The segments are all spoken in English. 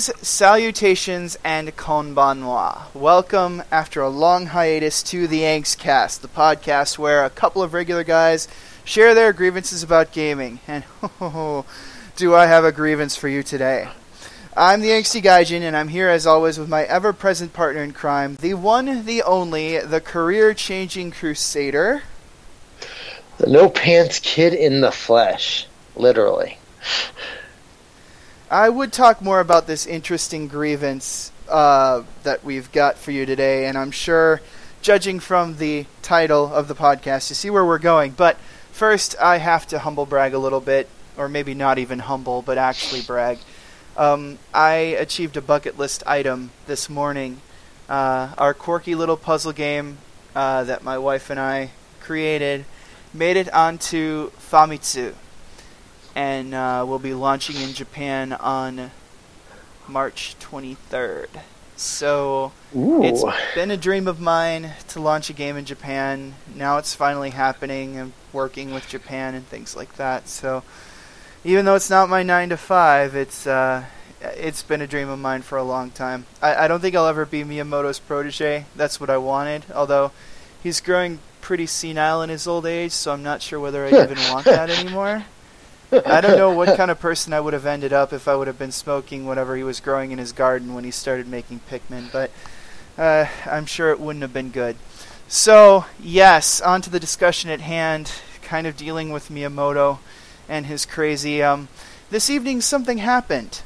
Greetings, salutations, and konbanwa. Welcome after a long hiatus to the Angstcast, the podcast where a couple of regular guys share their grievances about gaming. And oh, do I have a grievance for you today? I'm the Angsty Gaijin, and I'm here as always with my ever present partner in crime, the one, the only, the career changing crusader. The no pants kid in the flesh. Literally. I would talk more about this interesting grievance uh, that we've got for you today, and I'm sure, judging from the title of the podcast, you see where we're going. But first, I have to humble brag a little bit, or maybe not even humble, but actually brag. Um, I achieved a bucket list item this morning. Uh, our quirky little puzzle game uh, that my wife and I created made it onto Famitsu, and uh, will be launching in Japan on March 23rd. So Ooh. it's been a dream of mine to launch a game in Japan. Now it's finally happening. I'm working with Japan and things like that. So even though it's not my nine to five, it's uh, it's been a dream of mine for a long time. I, I don't think I'll ever be Miyamoto's protege. That's what I wanted. Although he's growing pretty senile in his old age, so I'm not sure whether I even want that anymore. I don't know what kind of person I would have ended up if I would have been smoking whatever he was growing in his garden when he started making Pikmin, but uh, I'm sure it wouldn't have been good. So, yes, on to the discussion at hand, kind of dealing with Miyamoto and his crazy. Um, this evening, something happened.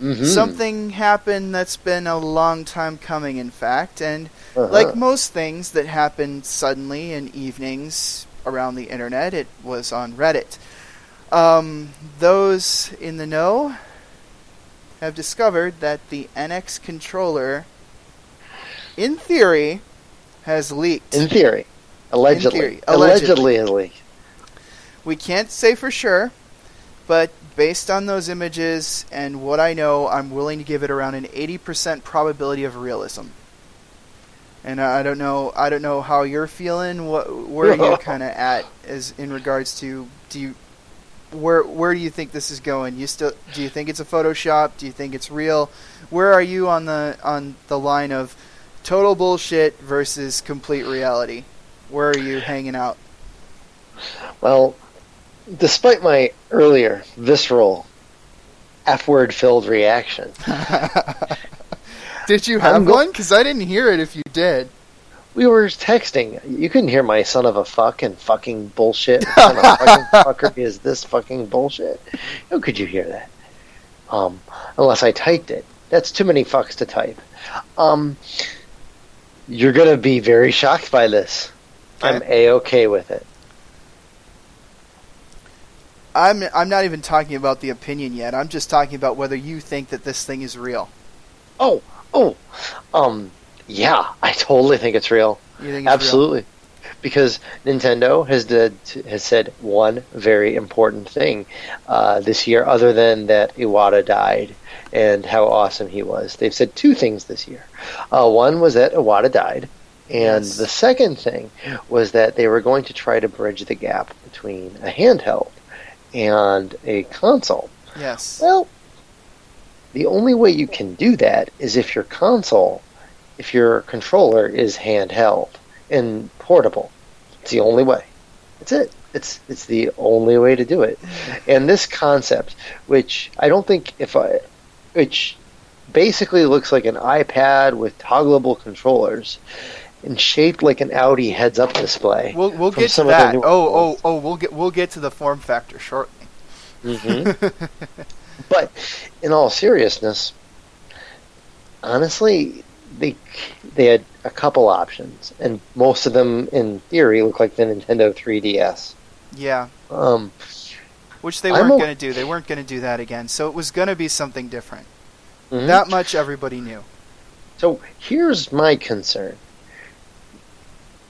Mhm. Something happened that's been a long time coming, in fact, and Uh-huh. like most things that happen suddenly in evenings around the internet, it was on Reddit. Um, those in the know have discovered that the NX controller, in theory, has leaked. In theory. Allegedly. theory. Allegedly leaked. we can't say for sure, but based on those images and what I know, I'm willing to give it around an 80% probability of realism. And I I don't know. I don't know how you're feeling. What where are you kind of at as in regards to do you where where do you think this is going? You still do you think it's a Photoshop? Do you think it's real? Where are you on the on the line of total bullshit versus complete reality? Where are you hanging out? Well, despite my earlier visceral F word filled reaction, did you I'm have one? Because I didn't hear it. If you did, we were texting. You couldn't hear my son of a fuck and fucking bullshit. Son of fucking fucker is this fucking bullshit. How could you hear that? Um, unless I typed it. That's too many fucks to type. Um, you're gonna be very shocked by this. I'm a okay with it. I'm I'm not even talking about the opinion yet. I'm just talking about whether you think that this thing is real. Oh, oh, um, yeah, I totally think it's real. You think it's real? Absolutely, because Nintendo has did, has said one very important thing uh, this year, other than that Iwata died and how awesome he was. They've said two things this year. Uh, one was that Iwata died, and Yes. the second thing was that they were going to try to bridge the gap between a handheld and a console. Yes. Well, the only way you can do that is if your console, if your controller is handheld and portable. It's the only way. That's it. It's it's the only way to do it. And this concept, which I don't think if I, which basically looks like an iPad with toggleable controllers, and shaped like an Audi heads-up display. We'll we'll get to that. Oh oh oh. We'll get we'll get to the form factor shortly. Mhm. But in all seriousness, honestly, they they had a couple options, and most of them, in theory, look like the Nintendo 3DS. yeah. Um, Which they weren't o- going to do. They weren't going to do that again. So it was going to be something different. mhm. That much everybody knew. So here's my concern.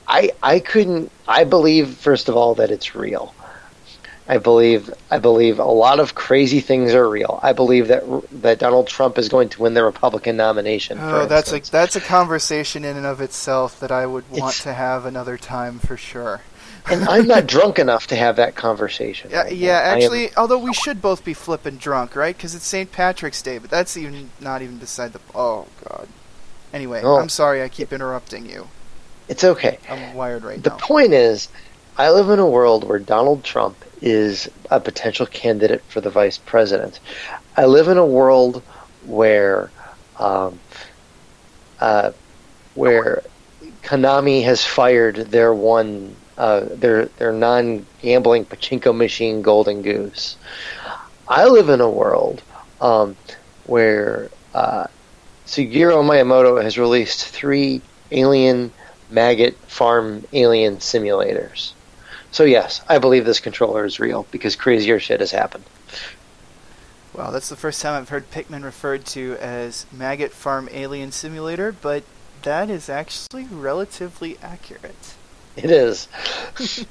I I couldn't. I believe first of all that it's real. I believe I believe a lot of crazy things are real. I believe that that Donald Trump is going to win the Republican nomination. Oh, that's a that's a conversation in and of itself that I would want It's- to have another time for sure. and I'm not drunk enough to have that conversation. Yeah, right yeah. now. I am- Actually, although we should both be flipping drunk, right? Because it's St. Patrick's Day, but that's even not even beside the. Oh God. Anyway, Oh. I'm sorry. I keep interrupting you. it's okay. I'm wired right The now. The point is, I live in a world where Donald Trump is a potential candidate for the vice president. I live in a world where, um, uh, where Konami has fired their one, uh, their their non-gambling pachinko machine Golden Goose. I live in a world um, where uh, Shigeru Miyamoto has released three alien maggot farm alien simulators. So yes, I believe this controller is real because crazier shit has happened. Wow, that's the first time I've heard Pikmin referred to as Maggot Farm Alien Simulator, but that is actually relatively accurate. It is.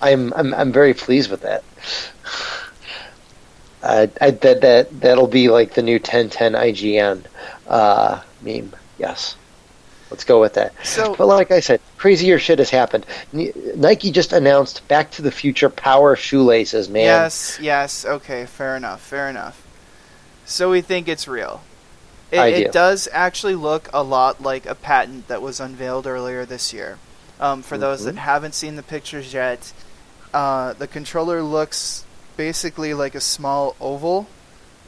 I'm, I'm I'm very pleased with that. Uh, I, that that that'll be like the new 1010 IGN uh, meme. Yes, let's go with that. So, But like I said, crazier shit has happened. Nike just announced Back to the Future Power shoelaces, man. yes, yes, okay, fair enough, fair enough. So we think it's real. It, I it does actually look a lot like a patent that was unveiled earlier this year. Um, for those that Mhm. haven't seen the pictures yet, uh, the controller looks basically like a small oval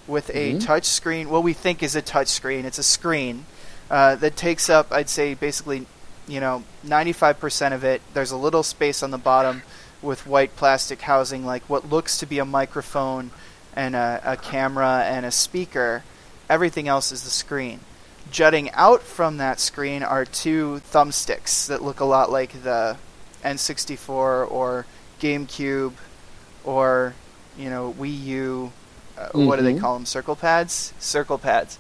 with a Mhm. touch screen. What we think is a touch screen. It's a screen uh, that takes up, I'd say, basically, you know, 95% of it. There's a little space on the bottom with white plastic housing, like what looks to be a microphone and a, a camera and a speaker. Everything else is the screen. Jutting out from that screen are two thumbsticks that look a lot like the N64 or GameCube or you know Wii U. Uh, What do they Mhm. call them? Circle pads. Circle pads.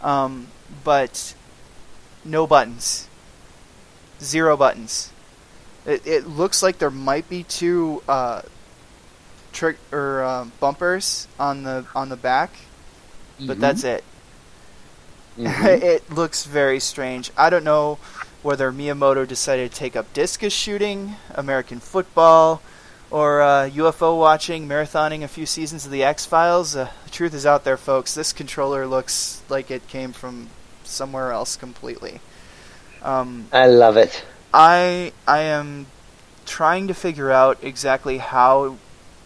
Um, but no buttons. Zero buttons. It, it looks like there might be two uh, trick or um, bumpers on the on the back, but Mhm. that's it. Mhm. it looks very strange. I don't know whether Miyamoto decided to take up discus shooting, American football, or uh, UFO watching, marathoning a few seasons of the X Files. Uh, the truth is out there, folks. This controller looks like it came from somewhere else completely. Um, I love it. I I am trying to figure out exactly how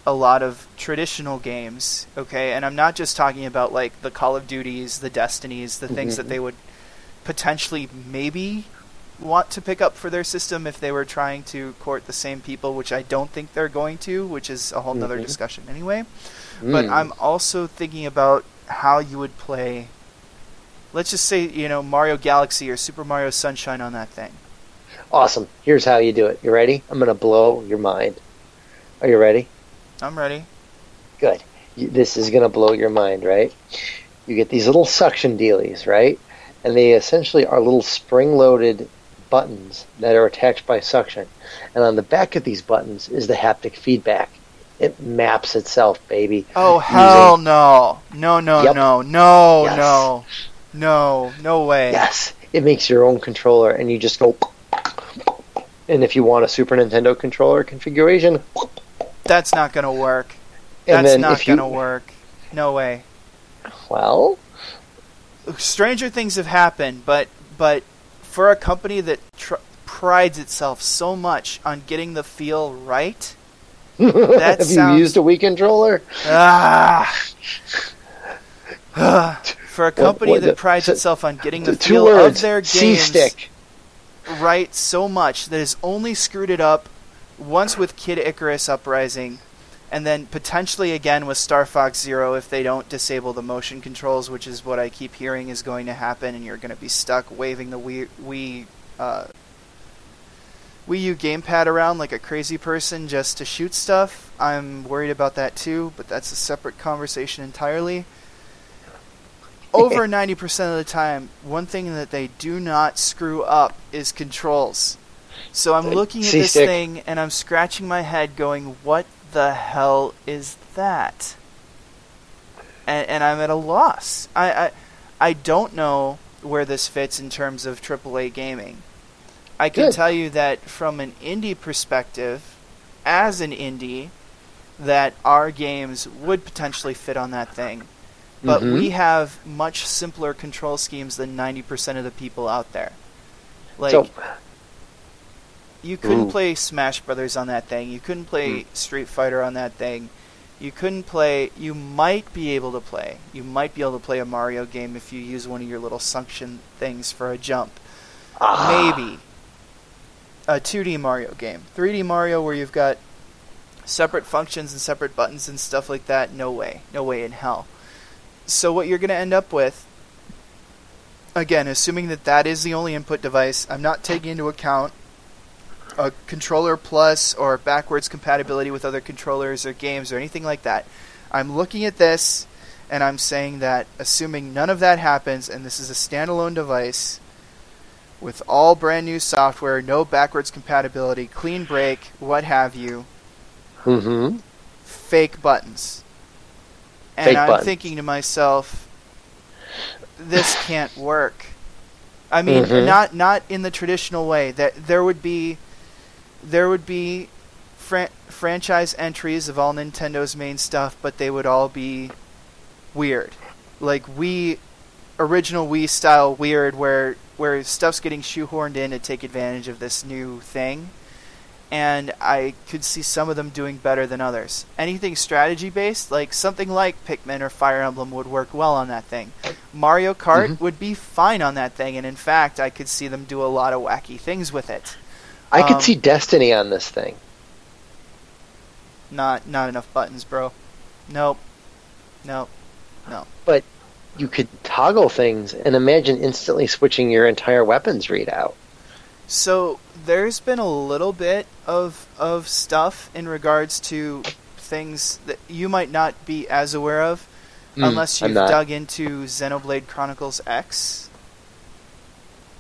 a lot of traditional games, okay, and I'm not just talking about like the Call of Duties, the Destinies, the things that Mhm. they would potentially maybe want to pick up for their system if they were trying to court the same people, which I don't think they're going to, which is a whole nother Mhm. discussion anyway. But Mm. I'm also thinking about how you would play let's just say, you know, Mario Galaxy or Super Mario Sunshine on that thing. awesome. Here's how you do it. You ready? I'm gonna blow your mind. Are you ready? I'm ready. Good. You, this is gonna blow your mind, right? You get these little suction dealies, right? And they essentially are little spring-loaded buttons that are attached by suction. And on the back of these buttons is the haptic feedback. It maps itself, baby. Oh using- hell no. No no Yep. no no Yes. no. No, no way. Yes, it makes your own controller, and you just go. And if you want a Super Nintendo controller configuration, That's not gonna work. and That's not gonna work. No way. well, Stranger things have happened, but but for a company that tr- prides itself so much on getting the feel right, have sounds- you used a Wii controller? ah, for a company that the- prides so- itself on getting the feel words: of their games stick. right so much that has only screwed it up once with Kid Icarus Uprising, and then potentially again with Star Fox Zero if they don't disable the motion controls, which is what I keep hearing is going to happen, and you're going to be stuck waving the Wii Wii, uh, Wii U gamepad around like a crazy person just to shoot stuff. I'm worried about that too, but that's a separate conversation entirely. Over 90% of the time, one thing that they do not screw up is controls. So I'm looking at this stick. thing and I'm scratching my head going, what the hell is that? And, and I'm at a loss. I, I, I don't know where this fits in terms of AAA gaming. I can Good. tell you that from an indie perspective, as an indie that our games would potentially fit on that thing. But Mhm. we have much simpler control schemes than 90% of the people out there. Like so you couldn't Ooh. play Smash Brothers on that thing. You couldn't play Street Fighter on that thing. You couldn't play. You might be able to play. You might be able to play a Mario game if you use one of your little suction things for a jump. ah, Maybe a 2D Mario game. 3D Mario where you've got separate functions and separate buttons and stuff like that. No way. No way in hell. So what you're going to end up with again, assuming that that is the only input device, I'm not taking into account a controller plus or backwards compatibility with other controllers or games or anything like that. I'm looking at this and I'm saying that assuming none of that happens and this is a standalone device with all brand new software, no backwards compatibility, clean break, what have you, hmm fake buttons. And Fake I'm buttons. thinking to myself, this can't work. I mean, Mhm. not not in the traditional way. That there would be, there would be, fran- franchise entries of all Nintendo's main stuff, but they would all be weird, like we, original Wii style weird, where where stuff's getting shoehorned in to take advantage of this new thing and I could see some of them doing better than others. Anything strategy based, like something like Pikmin or Fire Emblem, would work well on that thing. Mario Kart Mhm. would be fine on that thing, and in fact, I could see them do a lot of wacky things with it. I could Um, see Destiny on this thing. Not not enough buttons, bro. Nope. Nope. No. But you could toggle things and imagine instantly switching your entire weapons readout. So there's been a little bit of of stuff in regards to things that you might not be as aware of Mm, unless you've dug into Xenoblade Chronicles X,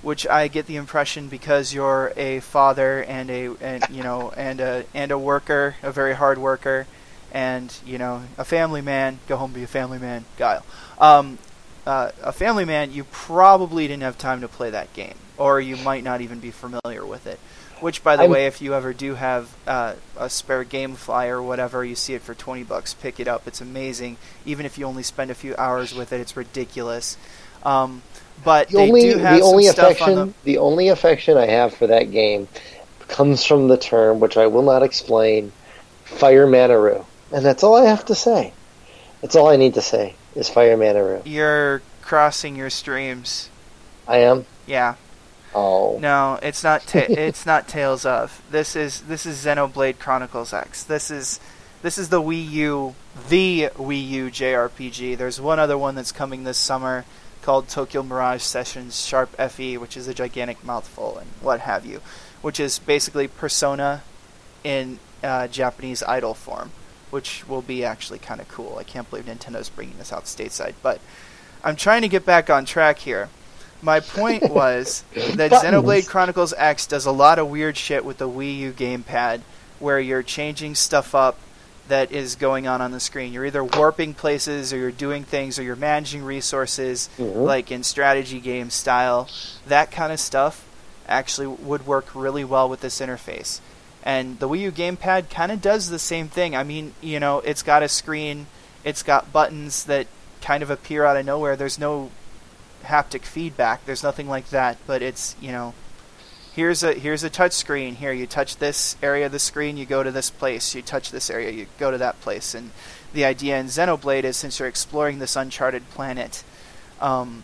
which I get the impression because you're a father and a and you know and a and a worker, a very hard worker, and you know a family man. Go home, be a family man, Guile. Um, uh, a family man, you probably didn't have time to play that game, or you might not even be familiar with it. Which, by the I'm- way, if you ever do have uh, a spare GameFly or whatever, you see it for twenty bucks, pick it up. It's amazing. Even if you only spend a few hours with it, it's ridiculous. Um, but The they only do have the only affection on the only affection I have for that game comes from the term, which I will not explain, Fire Manaru. And that's all I have to say. That's all I need to say is Fire Manaru. You're crossing your streams. I am. Yeah. Oh. No, it's not. Ta- it's not Tales of. This is this is Xenoblade Chronicles X. This is this is the Wii U, the Wii U JRPG. There's one other one that's coming this summer called Tokyo Mirage Sessions Sharp FE, which is a gigantic mouthful and what have you, which is basically Persona in uh, Japanese idol form, which will be actually kind of cool. I can't believe Nintendo's bringing this out stateside, but I'm trying to get back on track here. My point was that. Xenoblade Chronicles X does a lot of weird shit with the Wii U gamepad, where you're changing stuff up that is going on on the screen. You're either warping places, or you're doing things, or you're managing resources, Mhm. like in strategy game style. That kind of stuff actually would work really well with this interface. And the Wii U gamepad kind of does the same thing. I mean, you know, it's got a screen, it's got buttons that kind of appear out of nowhere. There's no haptic feedback. There's nothing like that, but it's, you know, here's a here's a touch screen. Here you touch this area of the screen, you go to this place. You touch this area, you go to that place. And the idea in Xenoblade is since you're exploring this uncharted planet, um,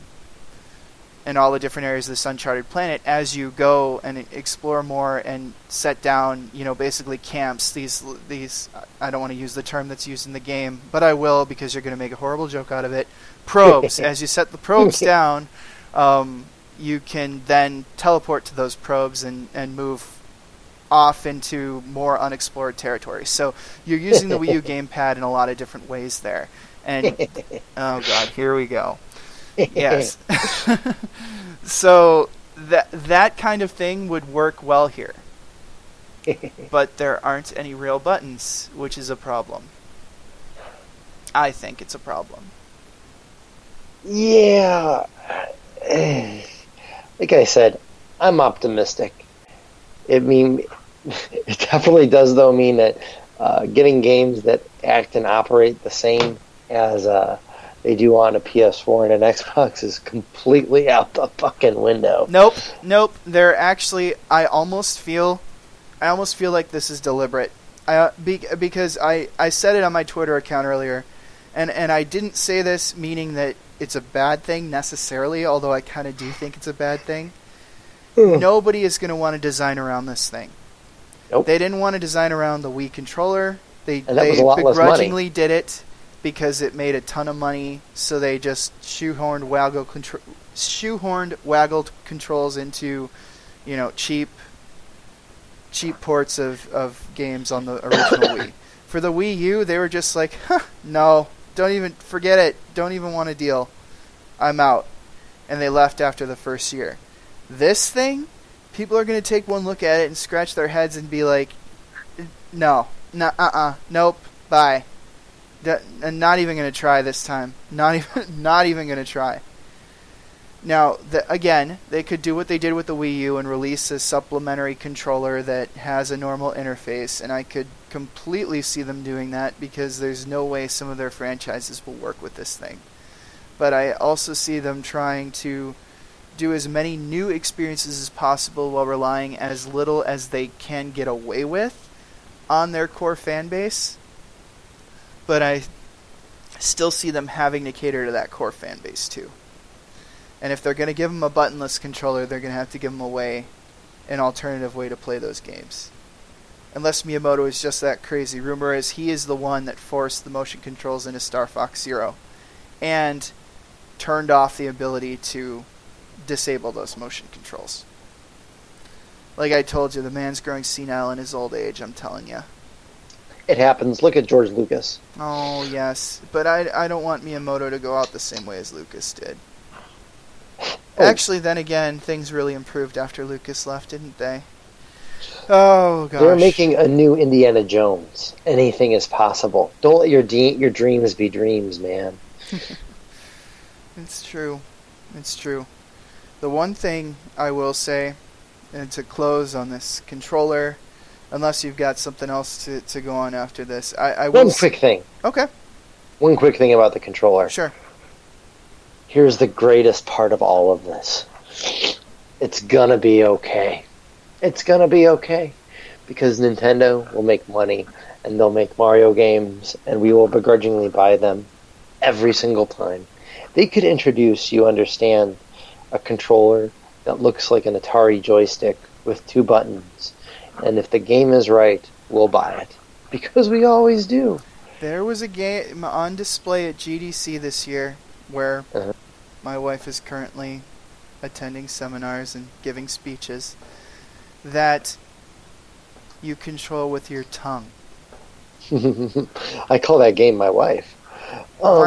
and all the different areas of this uncharted planet, as you go and explore more and set down, you know, basically camps. These these I don't want to use the term that's used in the game, but I will because you're going to make a horrible joke out of it. Probes. as you set the probes down, um, you can then teleport to those probes and and move off into more unexplored territory. So you're using the Wii U gamepad in a lot of different ways there. And oh god, here we go. Yes. so that that kind of thing would work well here. But there aren't any real buttons, which is a problem. I think it's a problem. Yeah. Like I said, I'm optimistic. I mean, it definitely does, though, mean that uh, getting games that act and operate the same as uh, they do on a PS4 and an Xbox is completely out the fucking window. Nope, nope. They're actually. I almost feel, I almost feel like this is deliberate. I uh, be, because I I said it on my Twitter account earlier, and and I didn't say this meaning that it's a bad thing necessarily, although I kind of do think it's a bad thing. Nobody is going to want to design around this thing. Nope. They didn't want to design around the Wii controller. They they was a lot less begrudgingly did it because it made a ton of money. So they just shoehorned waggle contro- shoehorned waggled controls into, you know, cheap cheap ports of, of games on the original Wii. For the Wii U, they were just like, huh, no, don't even forget it. Don't even want to deal. I'm out. And they left after the first year. This thing, people are going to take one look at it and scratch their heads and be like, no, no, uh-uh, nope, bye. And not even going to try this time. Not even, not even going to try. Now, the, again, they could do what they did with the Wii U and release a supplementary controller that has a normal interface, and I could completely see them doing that because there's no way some of their franchises will work with this thing. But I also see them trying to do as many new experiences as possible while relying as little as they can get away with on their core fan base. But I still see them having to cater to that core fan base too. And if they're going to give them a buttonless controller, they're going to have to give them away an alternative way to play those games. Unless Miyamoto is just that crazy. Rumor is he is the one that forced the motion controls into Star Fox Zero and turned off the ability to disable those motion controls. Like I told you, the man's growing senile in his old age, I'm telling you. It happens. Look at George Lucas. Oh, yes. But I, I don't want Miyamoto to go out the same way as Lucas did. Oh. Actually, then again, things really improved after Lucas left, didn't they? Oh, gosh. They're making a new Indiana Jones. Anything is possible. Don't let your de- your dreams be dreams, man. It's true. It's true. The one thing I will say, and to close on this controller, unless you've got something else to, to go on after this, I, I. One s- quick thing. Okay, One quick thing about the controller. sure. Here's the greatest part of all of this. It's gonna be okay. It's gonna be okay. Because Nintendo will make money and they'll make Mario games and we will begrudgingly buy them every single time. They could introduce, you understand, a controller that looks like an Atari joystick with two buttons. And if the game is right, we'll buy it. Because we always do. There was a game on display at GDC this year where Uh-huh. my wife is currently attending seminars and giving speeches that you control with your tongue. I call that game my wife. Um,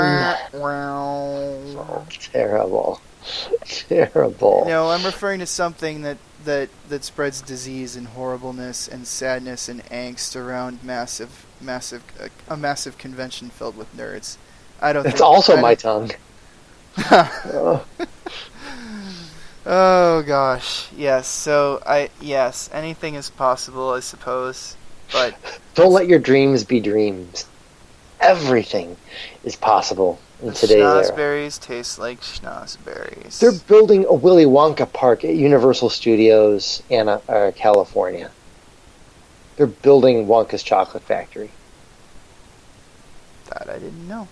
no, Oh, terrible. Terrible. No, I'm referring to something that, that, that spreads disease and horribleness and sadness and angst around massive, massive, uh, a massive convention filled with nerds. I don't. That's think, also my tongue. Oh, Oh gosh, yes. So I yes, anything is possible, I suppose. But don't let your dreams be dreams. Everything is possible in the today's era. taste like schnozberries. They're building a Willy Wonka park at Universal Studios in uh, California. They're building Wonka's chocolate factory. that I didn't know.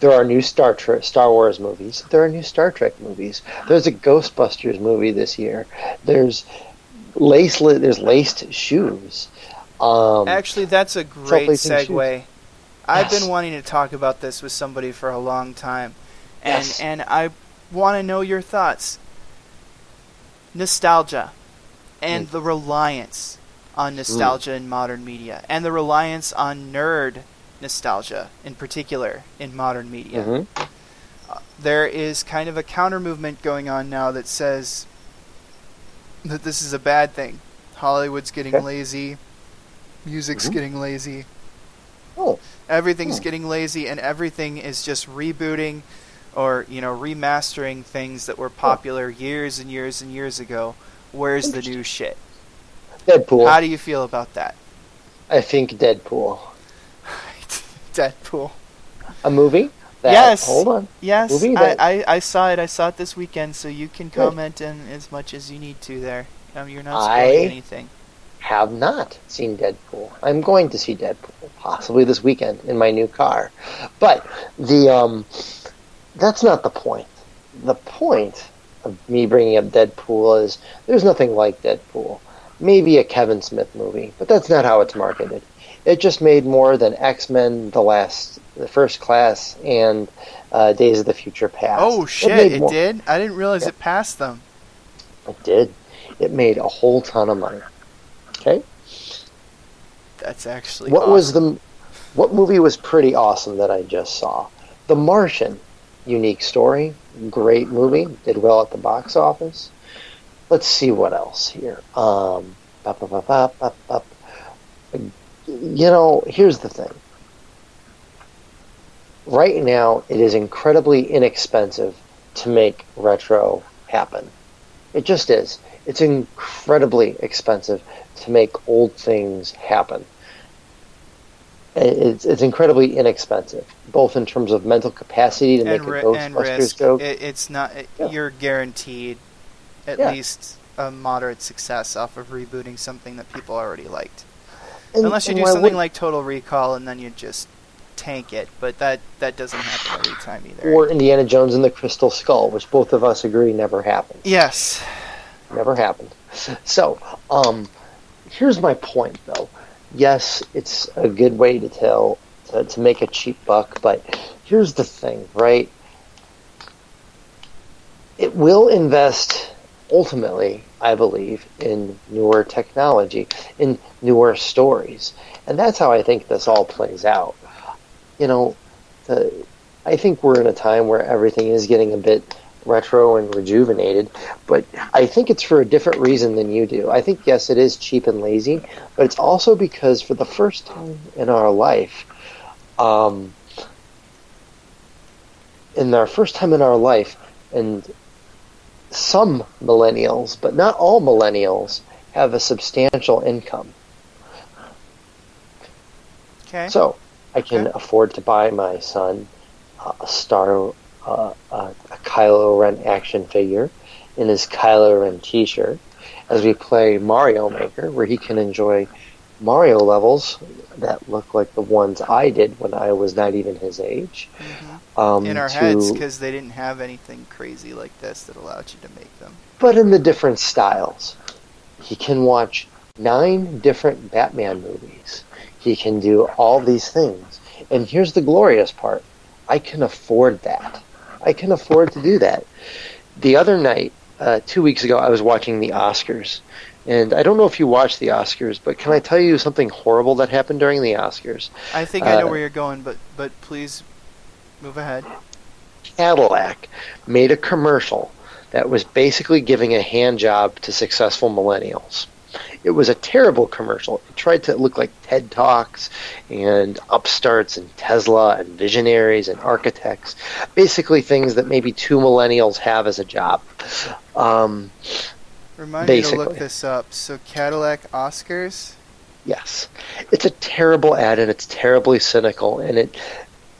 There are new Star Trek, Star Wars movies. There are new Star Trek movies. There's a Ghostbusters movie this year. There's lace. There's laced shoes. Um, Actually, that's a great segue. I've Yes. been wanting to talk about this with somebody for a long time, and Yes. and I want to know your thoughts. Nostalgia, and Mm. the reliance on nostalgia in modern media, and the reliance on nerd nostalgia in particular in modern media. mhm. there is kind of a counter movement going on now that says that this is a bad thing. Hollywood's getting Okay. lazy, music's Mhm. getting lazy, Oh, everything's Hmm. getting lazy, and everything is just rebooting or you know remastering things that were popular years and years and years ago. Where's the new shit? Deadpool. How do you feel about that? I think Deadpool. Deadpool. A movie? That, Yes. Hold on. Yes, Movie I, that- I, I saw it. I saw it this weekend, so you can comment in as much as you need to there. Um, you're not I- spoiling anything. Have not seen Deadpool. I'm going to see Deadpool possibly this weekend in my new car. But the um, that's not the point. The point of me bringing up Deadpool is there's nothing like Deadpool. Maybe a Kevin Smith movie, but that's not how it's marketed. It just made more than X Men: The Last, The First Class, and uh, Days of the Future Past. Oh shit! made It, did. I didn't realize Yeah. it passed them. It did. It made a whole ton of money. Okay. That's actually What awesome. was the what movie was pretty awesome that I just saw? The Martian. Unique story, great movie, did well at the box office. Let's see what else here. Um, bop, bop, bop, you know, here's the thing. Right now, it is incredibly inexpensive to make retro happen. It just is. It's incredibly expensive to make old things happen it's, it's incredibly inexpensive, both in terms of mental capacity to make and, a ri- Ghostbusters and joke. It, it's not. It, Yeah. You're guaranteed at Yeah. least a moderate success off of rebooting something that people already liked. And- Unless you do something wouldn't- like Total Recall and then you just tank it, but that that doesn't happen every time either. or Indiana Jones and the Crystal Skull, which both of us agree never happened. yes, Never happened. So, um, here's my point, though. Yes, it's a good way to tell to, to make a cheap buck, but here's the thing, right? It will invest ultimately, I believe, in newer technology, in newer stories, and that's how I think this all plays out. You know, the, I think we're in a time where everything is getting a bit retro and rejuvenated, but I think it's for a different reason than you do. I think yes, it is cheap and lazy, but it's also because for the first time in our life, um, in our first time in our life, and some millennials, but not all millennials, have a substantial income. okay. So I can Okay. afford to buy my son a Star, uh, a, a Kylo Ren action figure in his Kylo Ren T-shirt as we play Mario Maker, where he can enjoy Mario levels that look like the ones I did when I was not even his age. Mhm. Um, in our to- heads because they didn't have anything crazy like this that allowed you to make them. but in the different styles. He can watch nine different Batman movies. He can do all these things. And here's the glorious part I can afford that. I can afford to do that. The other night, uh, two weeks ago, I was watching the Oscars. And I don't know if you watched the Oscars, but can I tell you something horrible that happened during the Oscars? I think I know Uh, where you're going, but but please move ahead. Cadillac made a commercial that was basically giving a hand job to successful millennials. It was a terrible commercial. It tried to look like TED Talks and upstarts and Tesla and visionaries and architects. Basically, things that maybe two millennials have as a job. Um, Remind me to look this up. So Cadillac Oscars. Yes, it's a terrible ad, and it's terribly cynical, and it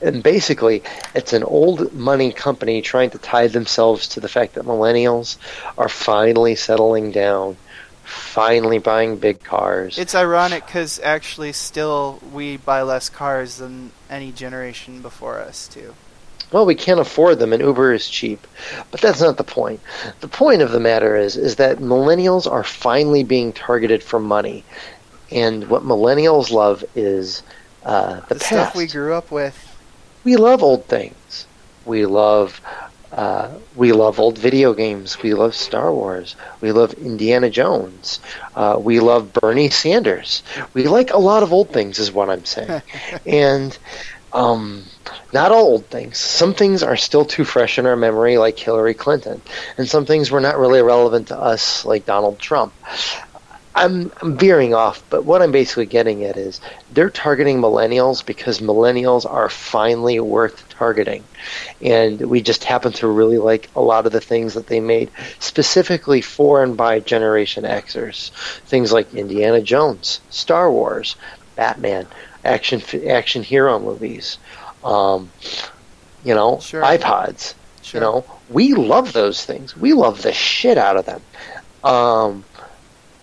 and basically it's an old money company trying to tie themselves to the fact that millennials are finally settling down, finally buying big cars. It's ironic because actually, still we buy less cars than any generation before us too. well, we can't afford them, and Uber is cheap, but that's not the point. The point of the matter is is that millennials are finally being targeted for money, and what millennials love is uh, the, The stuff we grew up with. we love old things. We love uh, we love old video games. We love Star Wars. We love Indiana Jones. Uh, we love Bernie Sanders. We like a lot of old things, is what I'm saying. and um, not all old things. Some things are still too fresh in our memory, like Hillary Clinton, and some things were not really relevant to us, like Donald Trump. I'm, I'm veering off, but what I'm basically getting at is they're targeting millennials because millennials are finally worth targeting. And we just happen to really like a lot of the things that they made specifically for and by Generation Xers. Things like Indiana Jones, Star Wars, Batman, action action hero movies, um, you know, Sure. iPods. Sure. You know, we love those things. We love the shit out of them. Um,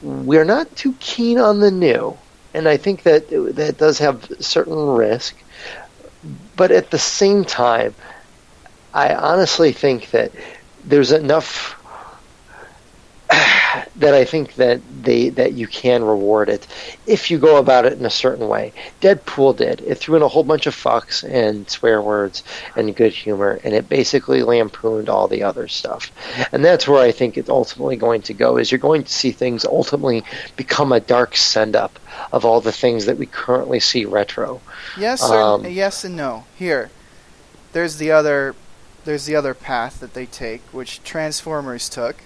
we're not too keen on the new, and I think that that does have certain risk. But at the same time, I honestly think that there's enough that I think that they that you can reward it if you go about it in a certain way. Deadpool did. It threw in a whole bunch of fucks and swear words and good humor, and it basically lampooned all the other stuff. And that's where I think it's ultimately going to go. Is you're going to see things ultimately become a dark send up of all the things that we currently see retro. Yes or Um, yes and no. Here, there's the other, there's the other path that they take, which Transformers took,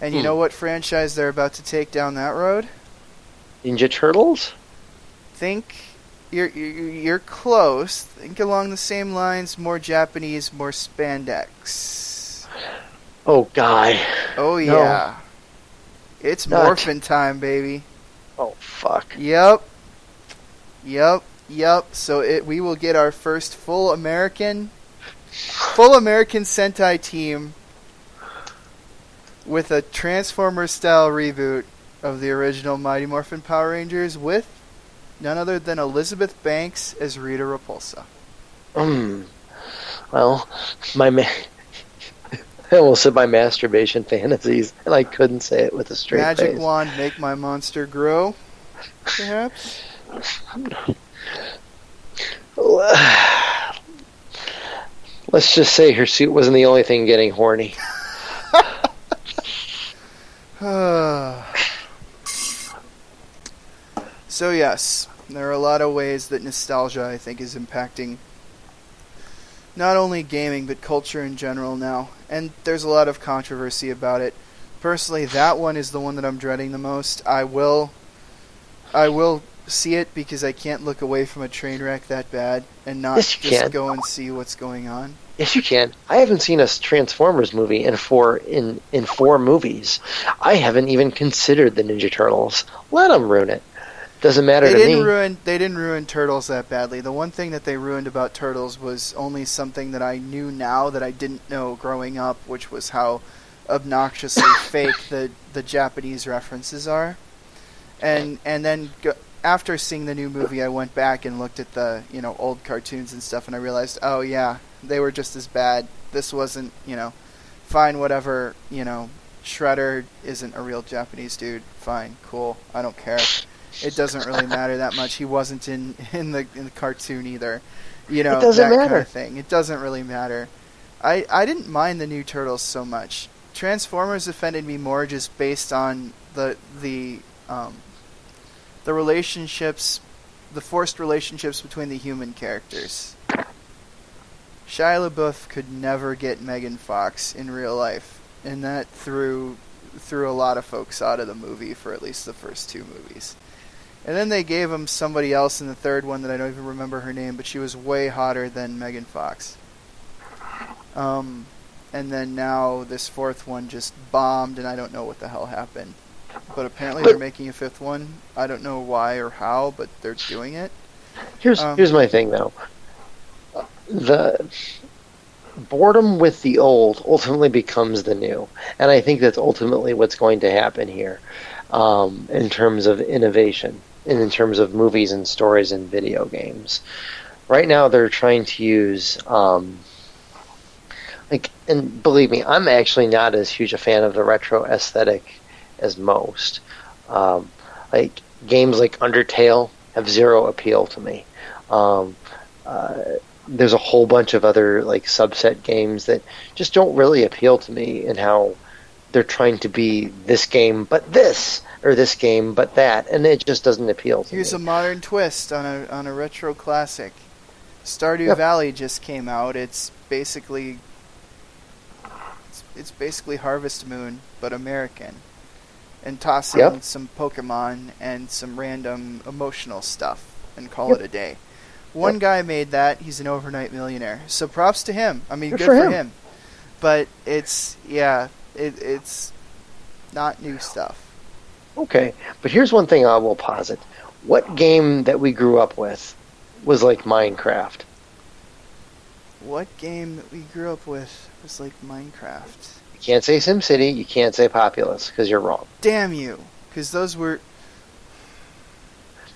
and you Hmm. know what franchise they're about to take down that road? Ninja Turtles. Think you're you're you're close. Think along the same lines. More Japanese, more spandex. Oh God. Oh No. yeah, it's Not- morphin' time, baby. Oh fuck. Yep. Yep. Yep. So it we will get our first full American full American Sentai team with a Transformers style reboot of the original Mighty Morphin Power Rangers with none other than Elizabeth Banks as Rita Repulsa. Hmm. Well, my ma- I almost said my masturbation fantasies, and I couldn't say it with a straight Magic face. wand make my monster grow. Perhaps? Let's just say her suit wasn't the only thing getting horny. so yes, there are a lot of ways that nostalgia I think is impacting not only gaming but culture in general now, and there's a lot of controversy about it. Personally, that one is the one that I'm dreading the most. I will I will see it because I can't look away from a train wreck that bad and not Yes, just can. go and see what's going on. Yes, you can. I haven't seen a Transformers movie in four in in four movies. I haven't even considered the Ninja Turtles. Let them ruin it. Doesn't matter They to didn't me. ruin they didn't ruin turtles that badly. The one thing that they ruined about turtles was only something that I knew now that I didn't know growing up, which was how obnoxiously fake the the Japanese references are. And and then go, after seeing the new movie, I went back and looked at the you know old cartoons and stuff, and I realized, oh yeah, they were just as bad. This wasn't you know, fine, whatever. You know, Shredder isn't a real Japanese dude. Fine, cool. I don't care it doesn't really matter that much. He wasn't in in the in the cartoon either. You know, It doesn't that matter. kind of thing. It doesn't really matter. I I didn't mind the new turtles so much. Transformers offended me more just based on the the um, the relationships, the forced relationships between the human characters. Shia LaBeouf could never get Megan Fox in real life, and that threw threw a lot of folks out of the movie for at least the first two movies. And then they gave him somebody else in the third one that I don't even remember her name, but she was way hotter than Megan Fox. Um, and then now this fourth one just bombed, and I don't know what the hell happened. But apparently they're making a fifth one. I don't know why or how, but they're doing it. Here's Um, here's my thing though. The boredom with the old ultimately becomes the new, and I think that's ultimately what's going to happen here, um, in terms of innovation and in terms of movies and stories and video games. Right now, they're trying to use. Um, like, and believe me, I'm actually not as huge a fan of the retro aesthetic as most. Um, like games like Undertale have zero appeal to me. Um, uh, there's a whole bunch of other like subset games that just don't really appeal to me in how they're trying to be this game but this or this game but that and it just doesn't appeal to me. Here's a modern twist on a on a retro classic. Stardew Yeah. Valley just came out. It's basically it's, it's basically Harvest Moon but American. and toss in Yep. some Pokemon and some random emotional stuff and call Yep. it a day. One Yep. guy made that. He's an overnight millionaire. So props to him. I mean, Good good, for him. him. But it's yeah, it, it's not new stuff. Okay, but here's one thing I will posit: what game that we grew up with was like Minecraft? What game that we grew up with was like Minecraft? You can't say SimCity. You can't say Populous because you're wrong. Damn you! Because those were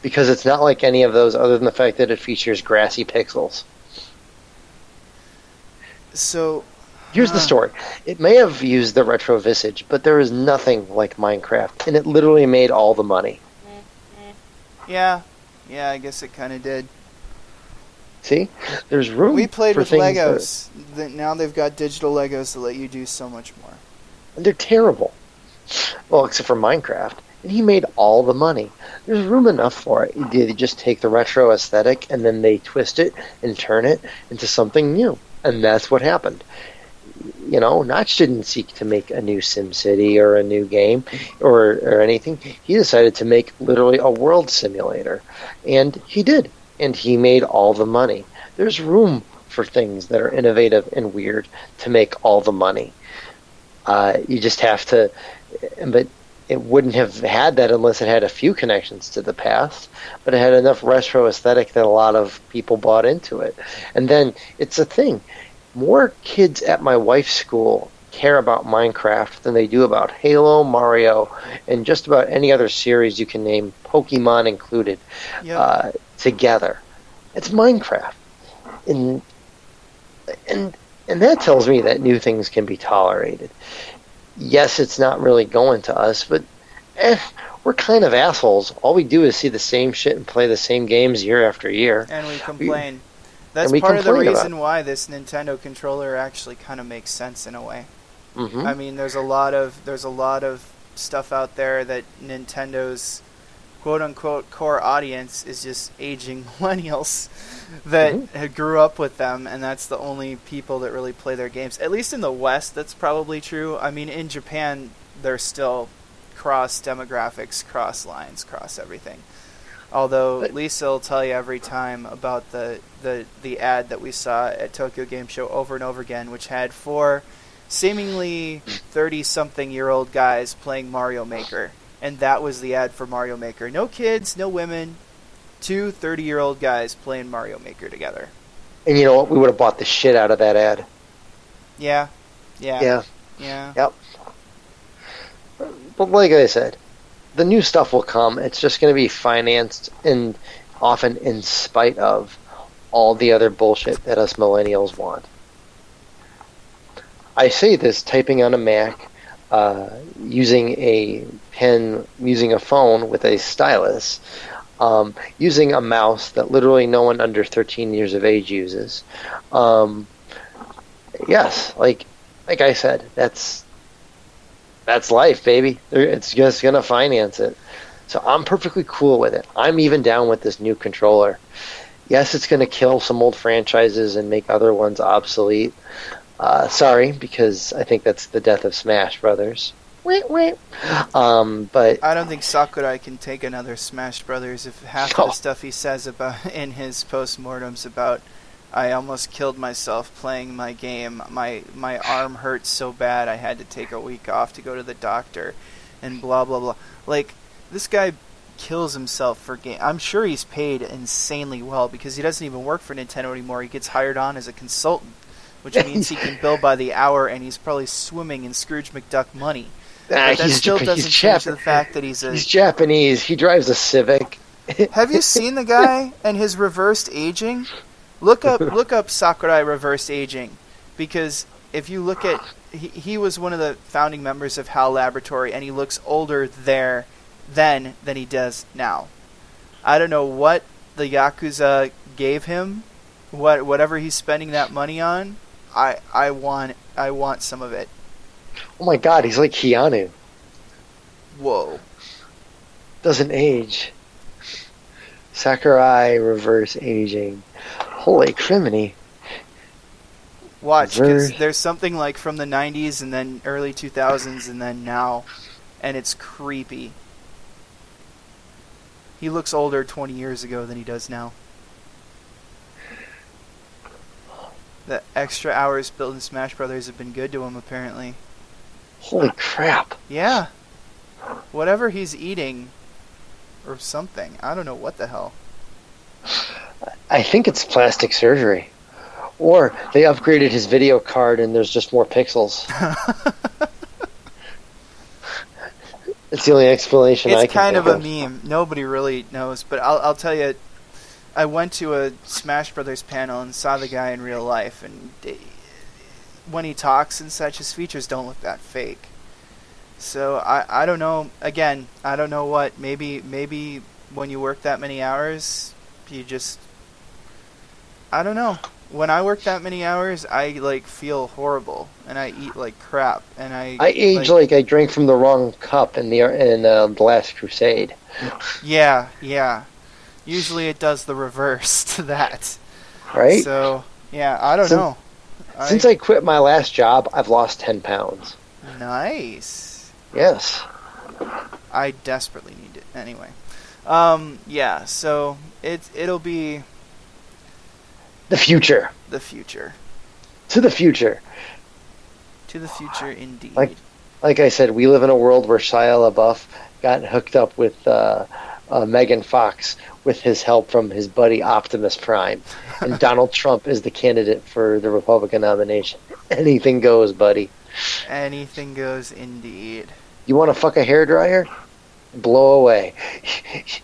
Because it's not like any of those, other than the fact that it features grassy pixels. so. Here's the story. It may have used the retro visage, but there is nothing like Minecraft, and it literally made all the money. Yeah, yeah. I guess it kind of did. See, there's room. We played for with Legos. That now they've got digital Legos that let you do so much more. and they're terrible. Well, except for Minecraft, and he made all the money. There's room enough for it. They just take the retro aesthetic and then they twist it and turn it into something new, and that's what happened. You know, Notch didn't seek to make a new SimCity or a new game or or anything. He decided to make literally a world simulator, and he did, and he made all the money. There's room for things that are innovative and weird to make all the money. Uh, you just have to, but it wouldn't have had that unless it had a few connections to the past. But it had enough retro aesthetic that a lot of people bought into it. And then it's a thing. More kids at my wife's school care about Minecraft than they do about Halo, Mario, and just about any other series you can name, Pokemon included, Yep. uh, together. It's Minecraft, and and and that tells me that new things can be tolerated. Yes, it's not really going to us, but eh, we're kind of assholes. All we do is see the same shit and play the same games year after year. and we complain. That's we part of the complain reason why this Nintendo controller actually kind of makes sense in a way. hmm I mean, there's a lot of there's a lot of stuff out there that Nintendo's quote unquote core audience is just aging millennials that Mhm. had grew up with them, and that's the only people that really play their games. At least in the West, that's probably true. I mean, in Japan, they're still cross demographics, cross lines, cross everything. Although Lisa will tell you every time about the, the, the ad that we saw at Tokyo Game Show over and over again, which had four seemingly 30 something year old guys playing Mario Maker. And that was the ad for Mario Maker. No kids, no women, two 30 year old guys playing Mario Maker together. And you know what? We would have bought the shit out of that ad. Yeah. Yeah. Yeah. Yeah. Yep. But like I said, the new stuff will come. It's just going to be financed and often in spite of all the other bullshit that us millennials want. I say this typing on a Mac, uh, using a pen, using a phone with a stylus, um, using a mouse that literally no one under 13 years of age uses. Um, yes, like like I said, that's that's life, baby. It's just gonna finance it. So I'm perfectly cool with it. I'm even down with this new controller. Yes, it's gonna kill some old franchises and make other ones obsolete. Uh, sorry, because I think that's the death of Smash Brothers. Wait, wait. Um, but I don't think Sakurai can take another Smash Brothers if half of Oh. the stuff he says about in his postmortems about I almost killed myself playing my game. My my arm hurt so bad I had to take a week off to go to the doctor and blah blah blah. Like this guy kills himself for game. I'm sure he's paid insanely well because he doesn't even work for Nintendo anymore. He gets hired on as a consultant, which means he can bill by the hour and he's probably swimming in Scrooge McDuck money. ah, But that he's, still doesn't change Jap- the fact that he's a. he's Japanese. He drives a Civic. Have you seen the guy and his reversed aging? Look up, look up Sakurai reversed aging, because if you look at, he, he was one of the founding members of HAL Laboratory, and he looks older there then than he does now. I don't know what the yakuza gave him, what whatever he's spending that money on. I I want I want some of it. Oh my god, he's like Keanu. Whoa. Doesn't age. Sakurai reverse aging. Holy criminy. Watch, because there's something like from the 90s and then early 2000s and then now. and it's creepy. He looks older 20 years ago than he does now. The extra hours building Smash Brothers have been good to him, apparently. Holy crap. Yeah. Whatever he's eating, or something. I don't know what the hell. I think it's plastic surgery. Or they upgraded his video card and there's just more pixels. it's the only explanation I it's can kind of a meme. Nobody really knows, but I'll, I'll tell you. I went to a Smash Brothers panel and saw the guy in real life, and when he talks and such, his features don't look that fake. So I, I don't know. Again, I don't know what. Maybe maybe when you work that many hours, you just. I don't know. When I work that many hours, I like feel horrible, and I eat like crap, and I. I age like, I drank from the wrong cup in the in uh, the Last Crusade. Yeah, yeah. Usually it does the reverse to that. Right. So yeah, I don't Since- know. Since I quit my last job, I've lost ten pounds. nice. Yes. I desperately need it anyway. Um, yeah. So it it'll be The future. the future. To the future. To the future, indeed. Like- Like I said, we live in a world where Shia LaBeouf got hooked up with uh, uh, Megan Fox with his help from his buddy Optimus Prime, and Donald Trump is the candidate for the Republican nomination. Anything goes, buddy. Anything goes, indeed. You want to fuck a hairdryer? Blow away.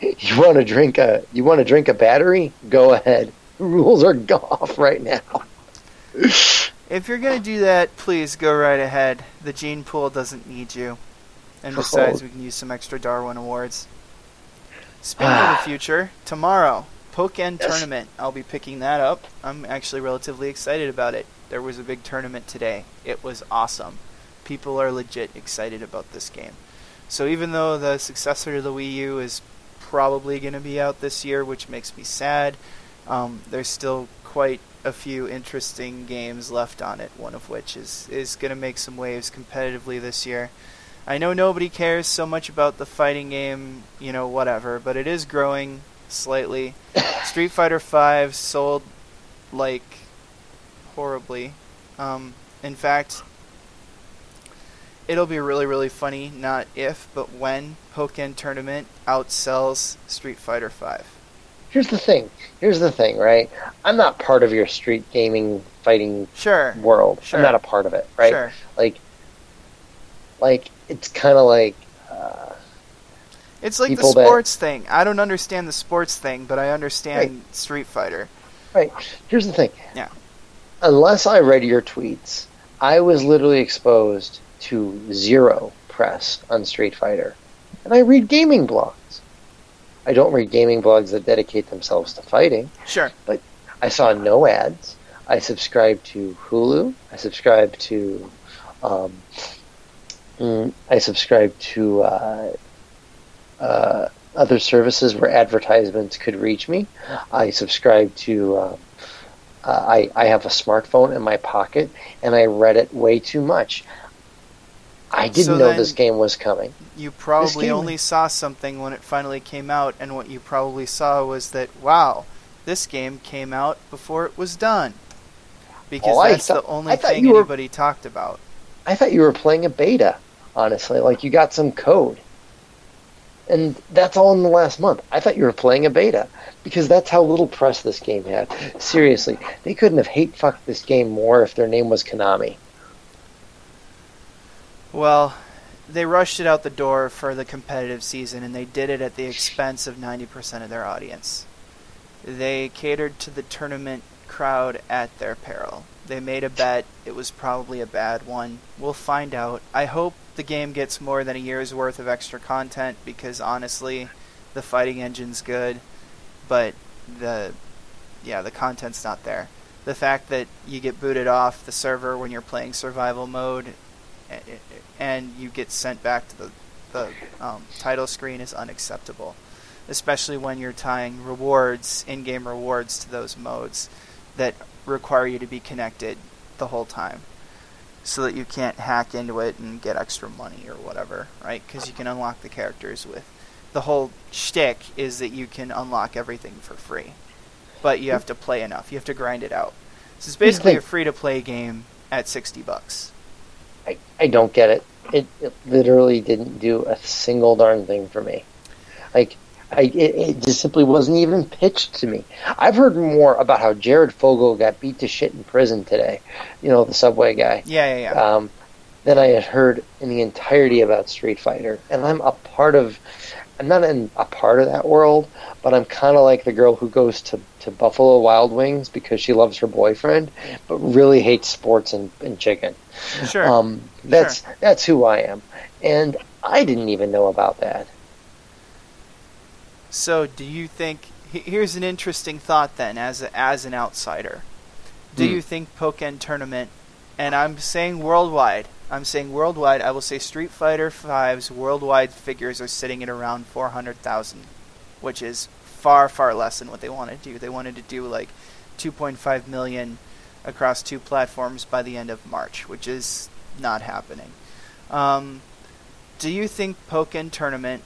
You want to drink a you want to drink a battery? Go ahead. Rules are off right now. If you're gonna do that, please go right ahead. The gene pool doesn't need you. And besides, we can use some extra Darwin awards. Speaking of the future, tomorrow, Pokken Yes. tournament. I'll be picking that up. I'm actually relatively excited about it. There was a big tournament today. It was awesome. People are legit excited about this game. So even though the successor to the Wii U is probably going to be out this year, which makes me sad, um, there's still quite a few interesting games left on it. One of which is is going to make some waves competitively this year. I know nobody cares so much about the fighting game, you know, whatever, but it is growing slightly. Street Fighter V sold like horribly. Um, in fact, it'll be really, really funny, not if, but when Pokken Tournament outsells Street Fighter V. Here's the thing. Here's the thing, right? I'm not part of your street gaming fighting Sure, world. Sure. I'm not a part of it, right? sure. Like, like it's kind of like uh, It's like the people that- sports thing. I don't understand the sports thing, but I understand Street Fighter. right. Here's the thing. Yeah. Unless I read your tweets, I was literally exposed to zero press on Street Fighter, and I read gaming blogs. I don't read gaming blogs that dedicate themselves to fighting. Sure. But I saw no ads. I subscribed to Hulu. I subscribed to. Um, mm, I subscribed to uh, uh, other services where advertisements could reach me. I subscribed to. Um, uh, I I have a smartphone in my pocket, and I read it way too much. I didn't So know this game was coming. You probably game- only saw something when it finally came out, and what you probably saw was that, wow, this game came out before it was done. Because Oh, I that's thought- the only thing you were- anybody talked about. I thought you were playing a beta, honestly. Like you got some code. And that's all in the last month. I thought you were playing a beta because that's how little press this game had. Seriously, they couldn't have hate fucked this game more if their name was Konami. Well, they rushed it out the door for the competitive season, and they did it at the expense of 90% of their audience. They catered to the tournament crowd at their peril. They made a bet. It was probably a bad one. We'll find out. I hope the game gets more than a year's worth of extra content because honestly, the fighting engine's good, but the yeah, the content's not there. The fact that you get booted off the server when you're playing survival mode and you get sent back to the the um, title screen is unacceptable, especially when you're tying rewards, in-game rewards, to those modes that require you to be connected the whole time. So that you can't hack into it and get extra money or whatever, right? Because you can unlock the characters with. The whole shtick is that you can unlock everything for free, but you have to play enough. You have to grind it out. So it's basically a free to play game at sixty bucks. I, I don't get it. it. It literally didn't do a single darn thing for me. Like I, it, it, just simply wasn't even pitched to me. I've heard more about how Jared Fogle got beat to shit in prison today. You know, the subway guy. Yeah, yeah, yeah. Um, than I had heard in the entirety about Street Fighter, and I'm a part of. I'm not in a part of that world, but I'm kind of like the girl who goes to, to Buffalo Wild Wings because she loves her boyfriend, but really hates sports and, and chicken. Sure. Um, that's Sure. that's who I am, and I didn't even know about that. So, do you think? Here's an interesting thought then, as a, as an outsider. Do Hmm. you think Pokken Tournament, and I'm saying worldwide, I'm saying worldwide, I will say Street Fighter V's worldwide figures are sitting at around 400,000, which is far, far less than what they wanted to do. They wanted to do like 2.5 million across two platforms by the end of March, which is not happening. Um, do you think Pokken Tournament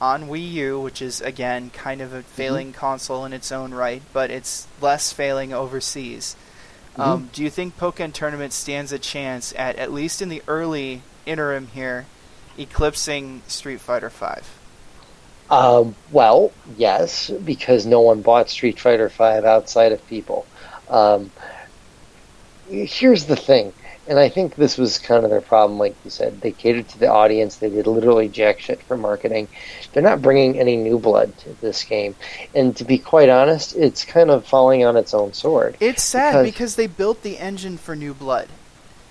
on Wii U, which is again kind of a failing console in its own right, but it's less failing overseas. Um, do you think Pokken Tournament stands a chance at at least in the early interim here, eclipsing Street Fighter Five? Um, well, yes, because no one bought Street Fighter Five outside of people. Um, here's the thing, and I think this was kind of their problem. Like you said, they catered to the audience. They did literally jack shit for marketing. They're not bringing any new blood to this game, and to be quite honest, it's kind of falling on its own sword. It's sad Because- because, they built the engine for New Blood.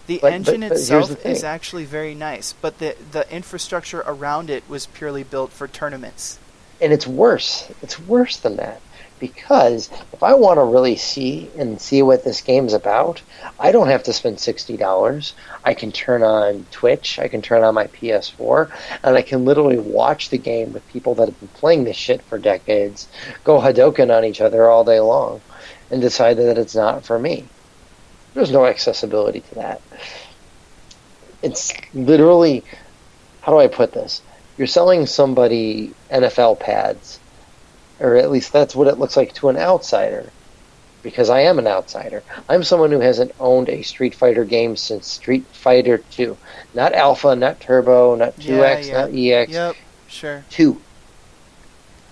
The But- engine but- but itself the is actually very nice, but the the infrastructure around it was purely built for tournaments. and it's worse. It's worse than that because if I want to really see and see what this game's about, I don't have to spend sixty dollars. I can turn on Twitch, I can turn on my PS4, and I can literally watch the game with people that have been playing this shit for decades, go Hadoken on each other all day long, and decide that it's not for me. There's no accessibility to that. It's literally, how do I put this? You're selling somebody NFL pads, or at least that's what it looks like to an outsider. Because I am an outsider. I'm someone who hasn't owned a Street Fighter game since Street Fighter 2. Not Alpha, not Turbo, not 2X, Yeah, not EX. Yep, sure. 2.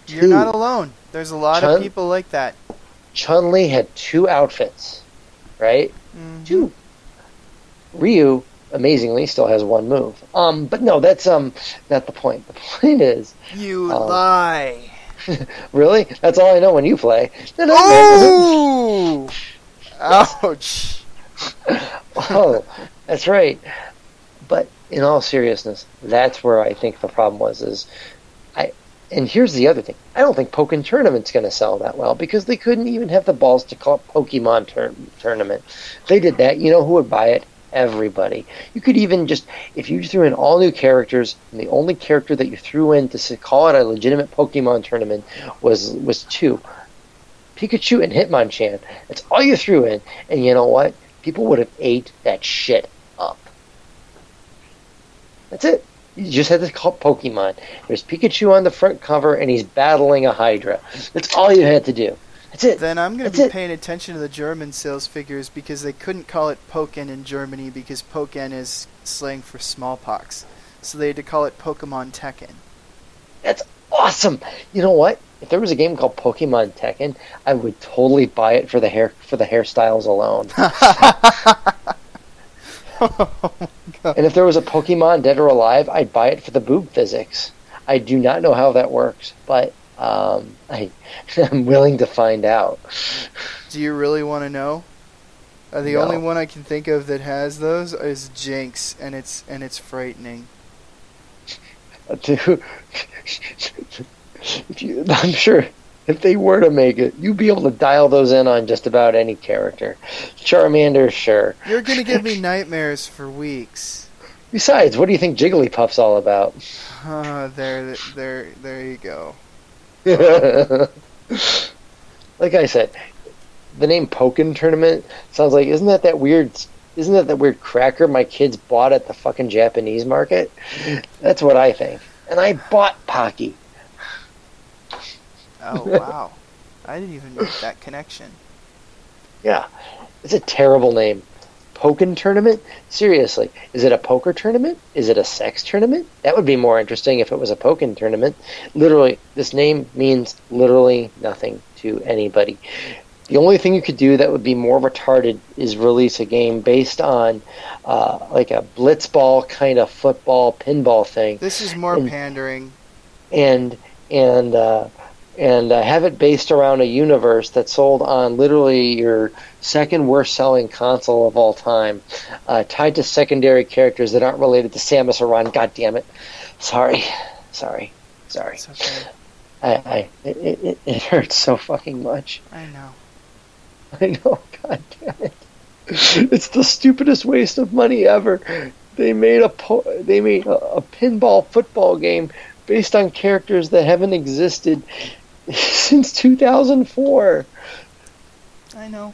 You're Two. not alone. There's a lot Chun- of people like that. Chun Li had two outfits, right? Mhm. Two. Ryu, amazingly, still has one move. Um, but no, that's um not the point. The point is, You Um, lie. really, that's all I know when you play. Oh! Ouch. oh, that's right. But in all seriousness, that's where I think the problem was. Is I and here's the other thing. I don't think Pokken Tournament's going to sell that well because they couldn't even have the balls to call it Pokemon tur- Tournament. If they did that, you know who would buy it? Everybody. You could even just if you threw in all new characters, and the only character that you threw in to call it a legitimate Pokemon tournament was was two. Pikachu and Hitmonchan. That's all you threw in, and you know what? People would have ate that shit up. That's it. You just had to call Pokemon. There's Pikachu on the front cover, and he's battling a Hydra. That's all you had to do. That's it. Then I'm going to be it. paying attention to the German sales figures because they couldn't call it Pokken in Germany because Pokken is slang for smallpox. So they had to call it Pokemon Tekken. That's awesome. You know what? If there was a game called Pokemon Tekken, I would totally buy it for the hair for the hairstyles alone. oh and if there was a Pokemon Dead or Alive, I'd buy it for the boob physics. I do not know how that works, but um, I, I'm willing to find out. Do you really want to know? Uh, the No. only one I can think of that has those is Jynx, and it's and it's frightening. You, I'm sure if they were to make it, you'd be able to dial those in on just about any character. Charmander, sure. You're gonna give me nightmares for weeks. Besides, what do you think Jigglypuff's all about? Uh, there, there, there you go. like I said, the name Pokken Tournament sounds like isn't that that weird isn't that that weird cracker my kids bought at the fucking Japanese market? That's what I think. And I bought Pocky. Oh wow, I didn't even make that connection. Yeah, it's a terrible name. Pokken tournament? Seriously, is it a poker tournament? Is it a sex tournament? That would be more interesting if it was a Pokken tournament. Literally, this name means literally nothing to anybody. The only thing you could do that would be more retarded is release a game based on uh, like a blitzball kind of football pinball thing. This is more and, pandering. And and uh, and uh, have it based around a universe that sold on literally your second worst selling console of all time, uh, tied to secondary characters that aren't related to Samus Aran. God damn it! Sorry, sorry, sorry. Okay. I, I it, it, it hurts so fucking much. I know. I know. God damn it! It's the stupidest waste of money ever. They made a po- they made a, a pinball football game based on characters that haven't existed since 2004. I know.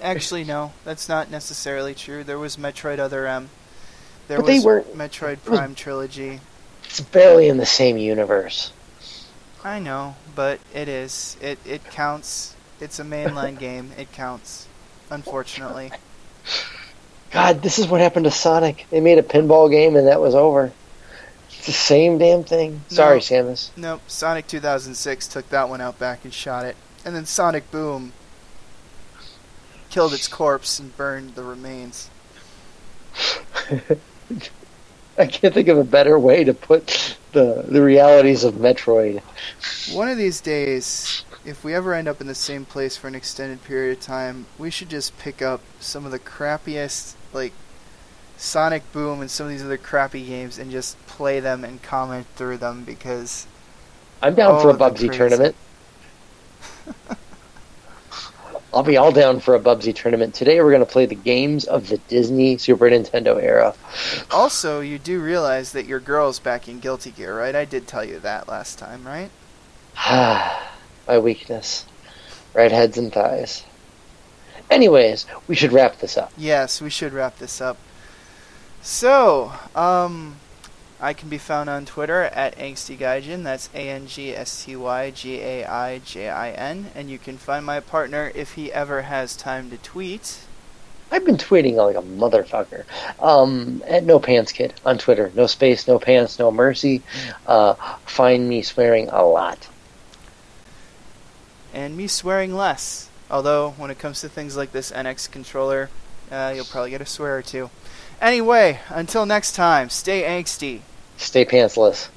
Actually, no, that's not necessarily true. There was Metroid Other M. There but was they weren't, Metroid Prime Trilogy. It's barely in the same universe. I know, but it is. It it counts. It's a mainline game. It counts. Unfortunately. God, this is what happened to Sonic. They made a pinball game and that was over. It's the same damn thing. Sorry, no, Samus. Nope. Sonic 2006 took that one out back and shot it. And then Sonic Boom killed its corpse and burned the remains. I can't think of a better way to put the the realities of Metroid. One of these days, if we ever end up in the same place for an extended period of time, we should just pick up some of the crappiest like Sonic Boom and some of these other crappy games and just play them and comment through them because I'm down for a Bubsy tournament. I'll be all down for a Bubsy tournament. Today we're going to play the games of the Disney Super Nintendo era. Also, you do realize that your girl's back in Guilty Gear, right? I did tell you that last time, right? Ah my weakness. Right heads and thighs. Anyways, we should wrap this up. Yes, we should wrap this up. So, um, I can be found on Twitter at Angsty Gaijin. That's A N G S T Y G A I J I N. And you can find my partner if he ever has time to tweet. I've been tweeting like a motherfucker. Um, at No Pants Kid on Twitter. No space, no pants, no mercy. Uh, find me swearing a lot. And me swearing less. Although, when it comes to things like this NX controller, uh, you'll probably get a swear or two. Anyway, until next time, stay angsty. Stay pantsless.